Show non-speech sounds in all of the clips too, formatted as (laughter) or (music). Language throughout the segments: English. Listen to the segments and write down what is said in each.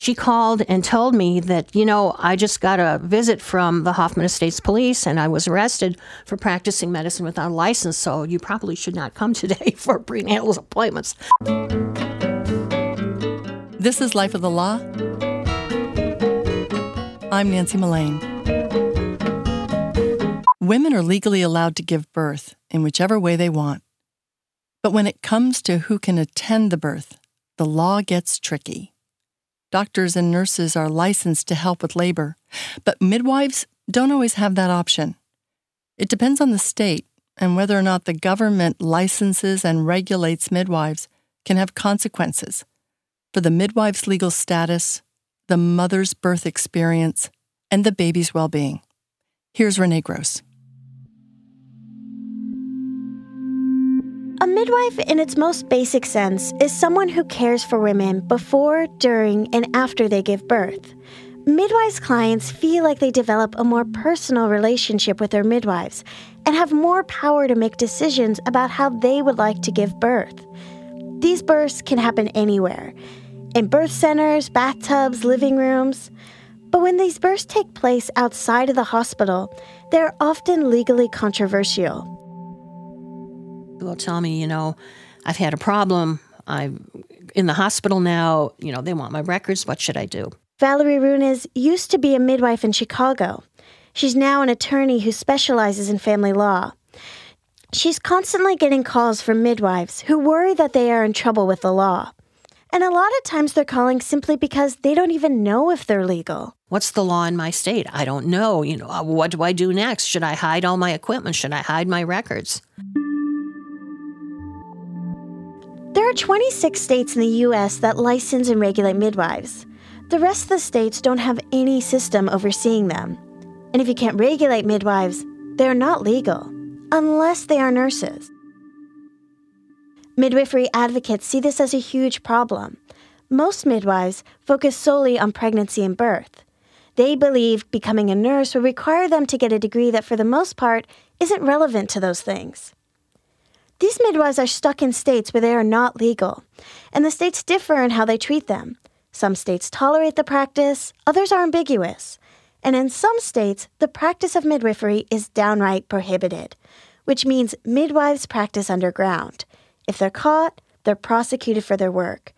She called and told me that, you know, I just got a visit from the Hoffman Estates Police and I was arrested for practicing medicine without a license, so you probably should not come (laughs) today for prenatal appointments. This is Life of the Law. I'm Nancy Mullane. Women are legally allowed to give birth in whichever way they want. But when it comes to who can attend the birth, the law gets tricky. Doctors and nurses are licensed to help with labor, but midwives don't always have that option. It depends on the state, and whether or not the government licenses and regulates midwives can have consequences for the midwife's legal status, the mother's birth experience, and the baby's well being. Here's Renee Gross. A midwife, in its most basic sense, is someone who cares for women before, during, and after they give birth. Midwives' clients feel like they develop a more personal relationship with their midwives and have more power to make decisions about how they would like to give birth. These births can happen anywhere in birth centers, bathtubs, living rooms. But when these births take place outside of the hospital, they're often legally controversial will tell me, you know, I've had a problem. I'm in the hospital now. You know, they want my records. What should I do? Valerie Runes used to be a midwife in Chicago. She's now an attorney who specializes in family law. She's constantly getting calls from midwives who worry that they are in trouble with the law. And a lot of times they're calling simply because they don't even know if they're legal. What's the law in my state? I don't know. You know, uh, what do I do next? Should I hide all my equipment? Should I hide my records? There are 26 states in the U.S. that license and regulate midwives. The rest of the states don't have any system overseeing them. And if you can't regulate midwives, they're not legal, unless they are nurses. Midwifery advocates see this as a huge problem. Most midwives focus solely on pregnancy and birth. They believe becoming a nurse will require them to get a degree that, for the most part, isn't relevant to those things. These midwives are stuck in states where they are not legal, and the states differ in how they treat them. Some states tolerate the practice, others are ambiguous. And in some states, the practice of midwifery is downright prohibited, which means midwives practice underground. If they're caught, they're prosecuted for their work.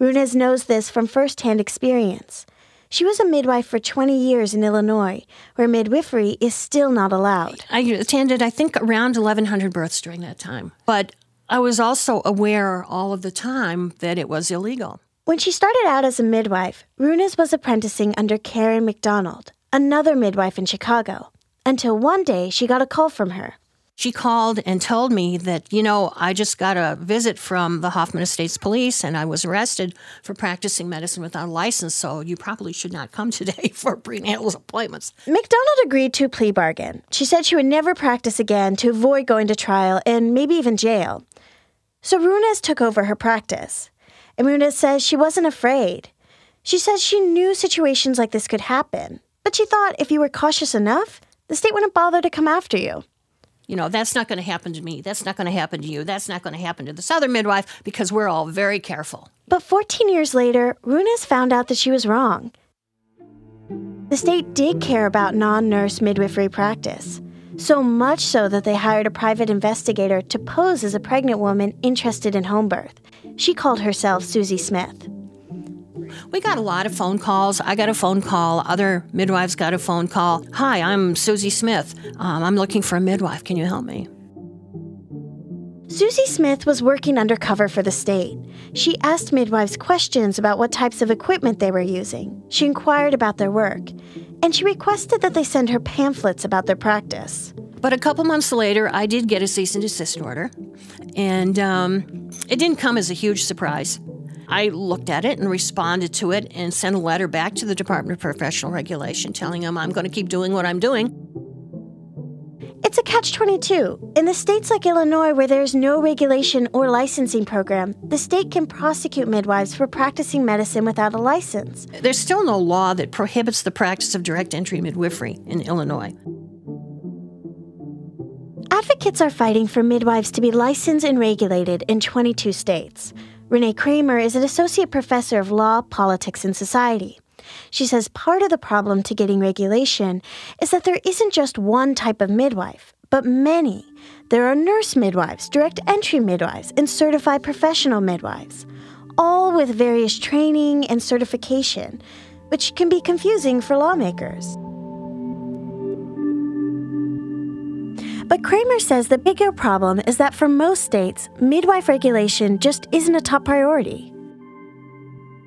Runes knows this from firsthand experience. She was a midwife for 20 years in Illinois, where midwifery is still not allowed. I attended, I think, around 1,100 births during that time. But I was also aware all of the time that it was illegal. When she started out as a midwife, Runas was apprenticing under Karen McDonald, another midwife in Chicago, until one day she got a call from her she called and told me that, you know, I just got a visit from the Hoffman Estates Police and I was arrested for practicing medicine without a license, so you probably should not come (laughs) today for prenatal appointments. McDonald agreed to a plea bargain. She said she would never practice again to avoid going to trial and maybe even jail. So Runes took over her practice. And Runes says she wasn't afraid. She says she knew situations like this could happen, but she thought if you were cautious enough, the state wouldn't bother to come after you you know, that's not going to happen to me. That's not going to happen to you. That's not going to happen to this other midwife because we're all very careful. But 14 years later, Runes found out that she was wrong. The state did care about non nurse midwifery practice, so much so that they hired a private investigator to pose as a pregnant woman interested in home birth. She called herself Susie Smith. We got a lot of phone calls. I got a phone call. Other midwives got a phone call. Hi, I'm Susie Smith. Um, I'm looking for a midwife. Can you help me? Susie Smith was working undercover for the state. She asked midwives questions about what types of equipment they were using. She inquired about their work. And she requested that they send her pamphlets about their practice. But a couple months later, I did get a cease and desist order, and um, it didn't come as a huge surprise. I looked at it and responded to it and sent a letter back to the Department of Professional Regulation telling them I'm going to keep doing what I'm doing. It's a catch 22. In the states like Illinois, where there's no regulation or licensing program, the state can prosecute midwives for practicing medicine without a license. There's still no law that prohibits the practice of direct entry midwifery in Illinois. Advocates are fighting for midwives to be licensed and regulated in 22 states. Renee Cramer is an associate professor of law, politics, and society. She says part of the problem to getting regulation is that there isn't just one type of midwife, but many. There are nurse midwives, direct entry midwives, and certified professional midwives, all with various training and certification, which can be confusing for lawmakers. But Cramer says the bigger problem is that for most states, midwife regulation just isn't a top priority.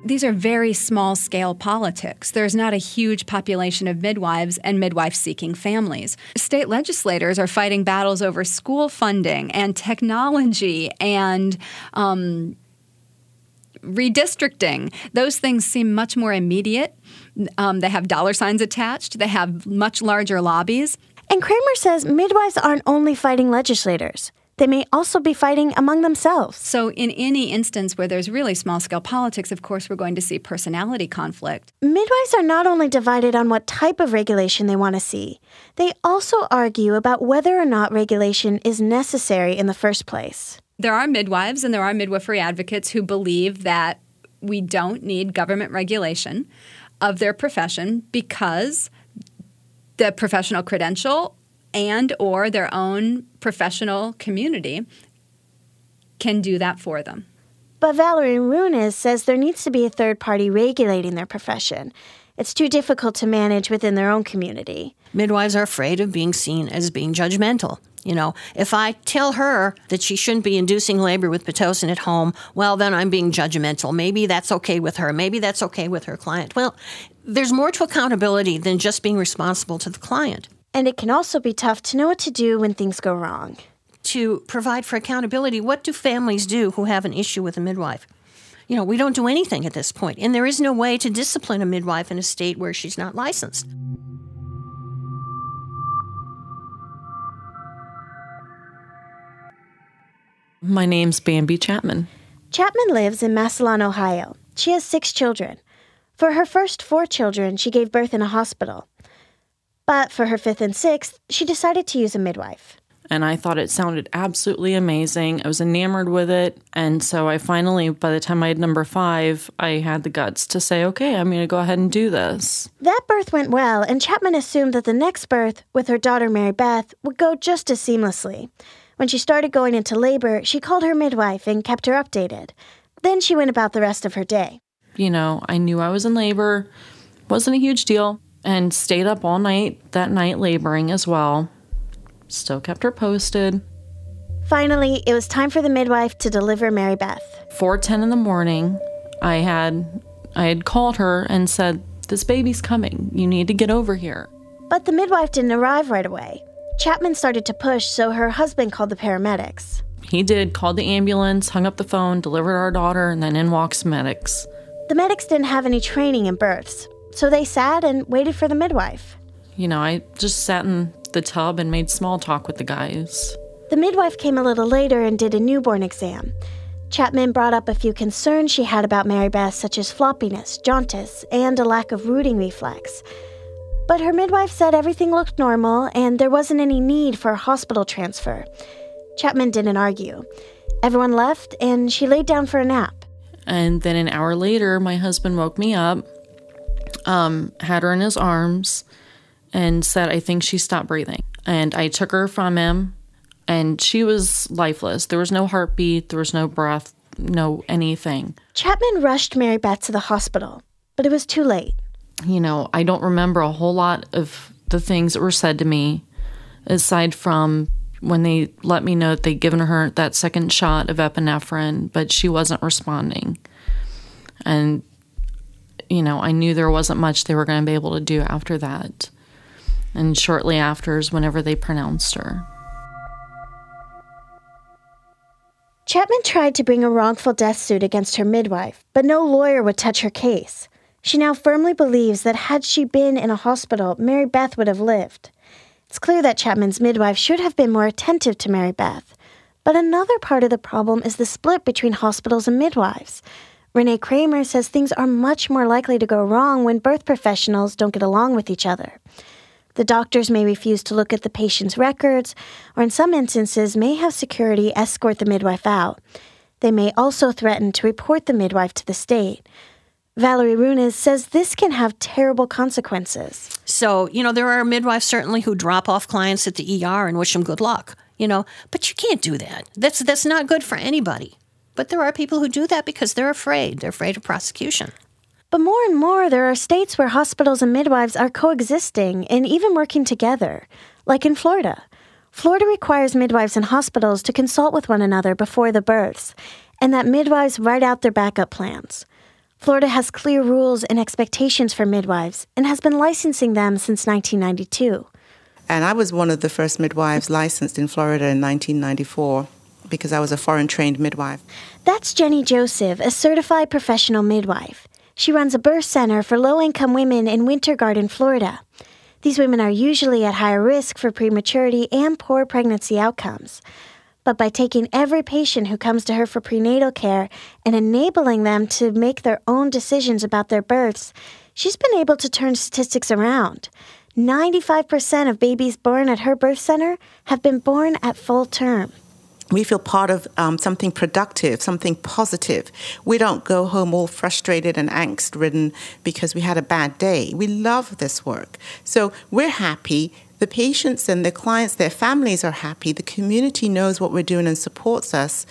These are very small scale politics. There's not a huge population of midwives and midwife seeking families. State legislators are fighting battles over school funding and technology and um, redistricting. Those things seem much more immediate. Um, they have dollar signs attached, they have much larger lobbies. And Cramer says midwives aren't only fighting legislators. They may also be fighting among themselves. So, in any instance where there's really small scale politics, of course, we're going to see personality conflict. Midwives are not only divided on what type of regulation they want to see, they also argue about whether or not regulation is necessary in the first place. There are midwives and there are midwifery advocates who believe that we don't need government regulation of their profession because the professional credential and or their own professional community can do that for them. But Valerie Runes says there needs to be a third party regulating their profession. It's too difficult to manage within their own community. Midwives are afraid of being seen as being judgmental. You know, if I tell her that she shouldn't be inducing labor with Pitocin at home, well, then I'm being judgmental. Maybe that's okay with her. Maybe that's okay with her client. Well, there's more to accountability than just being responsible to the client. And it can also be tough to know what to do when things go wrong. To provide for accountability, what do families do who have an issue with a midwife? You know, we don't do anything at this point, and there is no way to discipline a midwife in a state where she's not licensed. My name's Bambi Chapman. Chapman lives in Massillon, Ohio. She has six children. For her first four children, she gave birth in a hospital. But for her fifth and sixth, she decided to use a midwife. And I thought it sounded absolutely amazing. I was enamored with it. And so I finally, by the time I had number five, I had the guts to say, okay, I'm going to go ahead and do this. That birth went well, and Chapman assumed that the next birth, with her daughter Mary Beth, would go just as seamlessly. When she started going into labor, she called her midwife and kept her updated. Then she went about the rest of her day. You know, I knew I was in labor, wasn't a huge deal, and stayed up all night that night laboring as well. Still kept her posted. Finally, it was time for the midwife to deliver Mary Beth. 4:10 in the morning, I had I had called her and said, "This baby's coming. You need to get over here." But the midwife didn't arrive right away. Chapman started to push, so her husband called the paramedics. He did, called the ambulance, hung up the phone, delivered our daughter, and then in walks medics. The medics didn't have any training in births, so they sat and waited for the midwife. You know, I just sat in the tub and made small talk with the guys. The midwife came a little later and did a newborn exam. Chapman brought up a few concerns she had about Mary Beth, such as floppiness, jaundice, and a lack of rooting reflex. But her midwife said everything looked normal and there wasn't any need for a hospital transfer. Chapman didn't argue. Everyone left and she laid down for a nap. And then an hour later, my husband woke me up, um, had her in his arms, and said, I think she stopped breathing. And I took her from him, and she was lifeless. There was no heartbeat, there was no breath, no anything. Chapman rushed Mary Beth to the hospital, but it was too late you know, I don't remember a whole lot of the things that were said to me aside from when they let me know that they'd given her that second shot of epinephrine, but she wasn't responding. And, you know, I knew there wasn't much they were going to be able to do after that. And shortly after is whenever they pronounced her. Chapman tried to bring a wrongful death suit against her midwife, but no lawyer would touch her case. She now firmly believes that had she been in a hospital, Mary Beth would have lived. It's clear that Chapman's midwife should have been more attentive to Mary Beth. But another part of the problem is the split between hospitals and midwives. Renee Cramer says things are much more likely to go wrong when birth professionals don't get along with each other. The doctors may refuse to look at the patient's records, or in some instances, may have security escort the midwife out. They may also threaten to report the midwife to the state. Valerie Runes says this can have terrible consequences. So, you know, there are midwives certainly who drop off clients at the ER and wish them good luck, you know, but you can't do that. That's, that's not good for anybody. But there are people who do that because they're afraid. They're afraid of prosecution. But more and more, there are states where hospitals and midwives are coexisting and even working together, like in Florida. Florida requires midwives and hospitals to consult with one another before the births, and that midwives write out their backup plans. Florida has clear rules and expectations for midwives and has been licensing them since 1992. And I was one of the first midwives licensed in Florida in 1994 because I was a foreign trained midwife. That's Jenny Joseph, a certified professional midwife. She runs a birth center for low income women in Winter Garden, Florida. These women are usually at higher risk for prematurity and poor pregnancy outcomes but by taking every patient who comes to her for prenatal care and enabling them to make their own decisions about their births, she's been able to turn statistics around. 95% of babies born at her birth center have been born at full term. We feel part of um, something productive, something positive. We don't go home all frustrated and angst ridden because we had a bad day. We love this work. So we're happy the patients and the clients, their families are happy. The community knows what we're doing and supports us.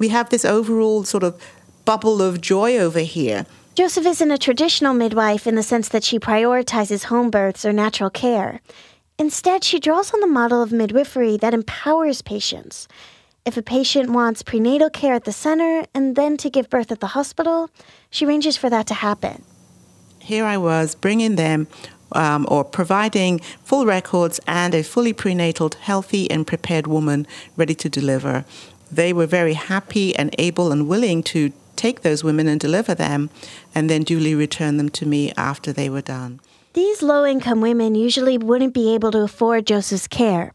We have this overall sort of bubble of joy over here. Joseph isn't a traditional midwife in the sense that she prioritizes home births or natural care. Instead, she draws on the model of midwifery that empowers patients. If a patient wants prenatal care at the center and then to give birth at the hospital, she arranges for that to happen. Here I was bringing them um, or providing full records and a fully prenatal, healthy, and prepared woman ready to deliver. They were very happy and able and willing to take those women and deliver them and then duly return them to me after they were done. These low income women usually wouldn't be able to afford Joseph's care.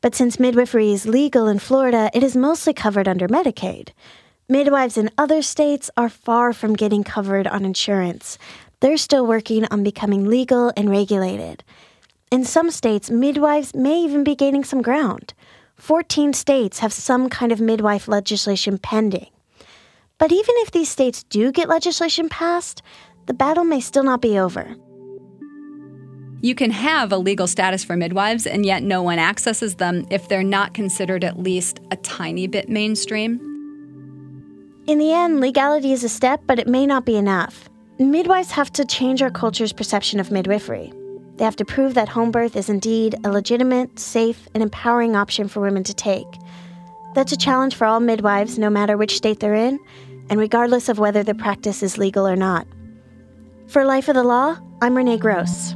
But since midwifery is legal in Florida, it is mostly covered under Medicaid. Midwives in other states are far from getting covered on insurance. They're still working on becoming legal and regulated. In some states, midwives may even be gaining some ground. 14 states have some kind of midwife legislation pending. But even if these states do get legislation passed, the battle may still not be over. You can have a legal status for midwives, and yet no one accesses them if they're not considered at least a tiny bit mainstream. In the end, legality is a step, but it may not be enough. Midwives have to change our culture's perception of midwifery. They have to prove that home birth is indeed a legitimate, safe, and empowering option for women to take. That's a challenge for all midwives, no matter which state they're in, and regardless of whether the practice is legal or not. For Life of the Law, I'm Renee Gross.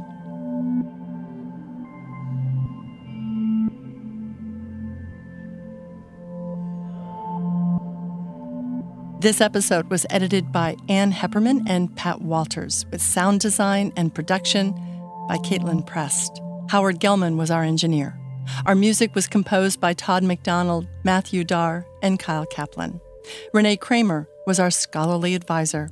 This episode was edited by Ann Heppermann and Pat Walters, with sound design and production by Caitlin Prest. Howard Gelman was our engineer. Our music was composed by Todd McDonald, Matthew Dar, and Kyle Kaplan. Renee Cramer was our scholarly advisor.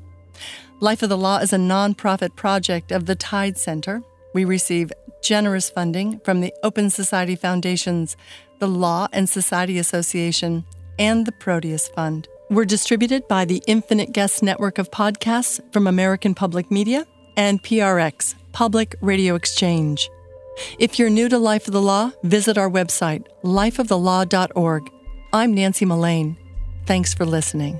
Life of the Law is a nonprofit project of the Tides Center. We receive generous funding from the Open Society Foundations, the Law and Society Association, and the Proteus Fund. We're distributed by the Infinite Guest Network of podcasts from American Public Media and PRX, Public Radio Exchange. If you're new to Life of the Law, visit our website, lifeofthelaw.org. I'm Nancy Mullane. Thanks for listening.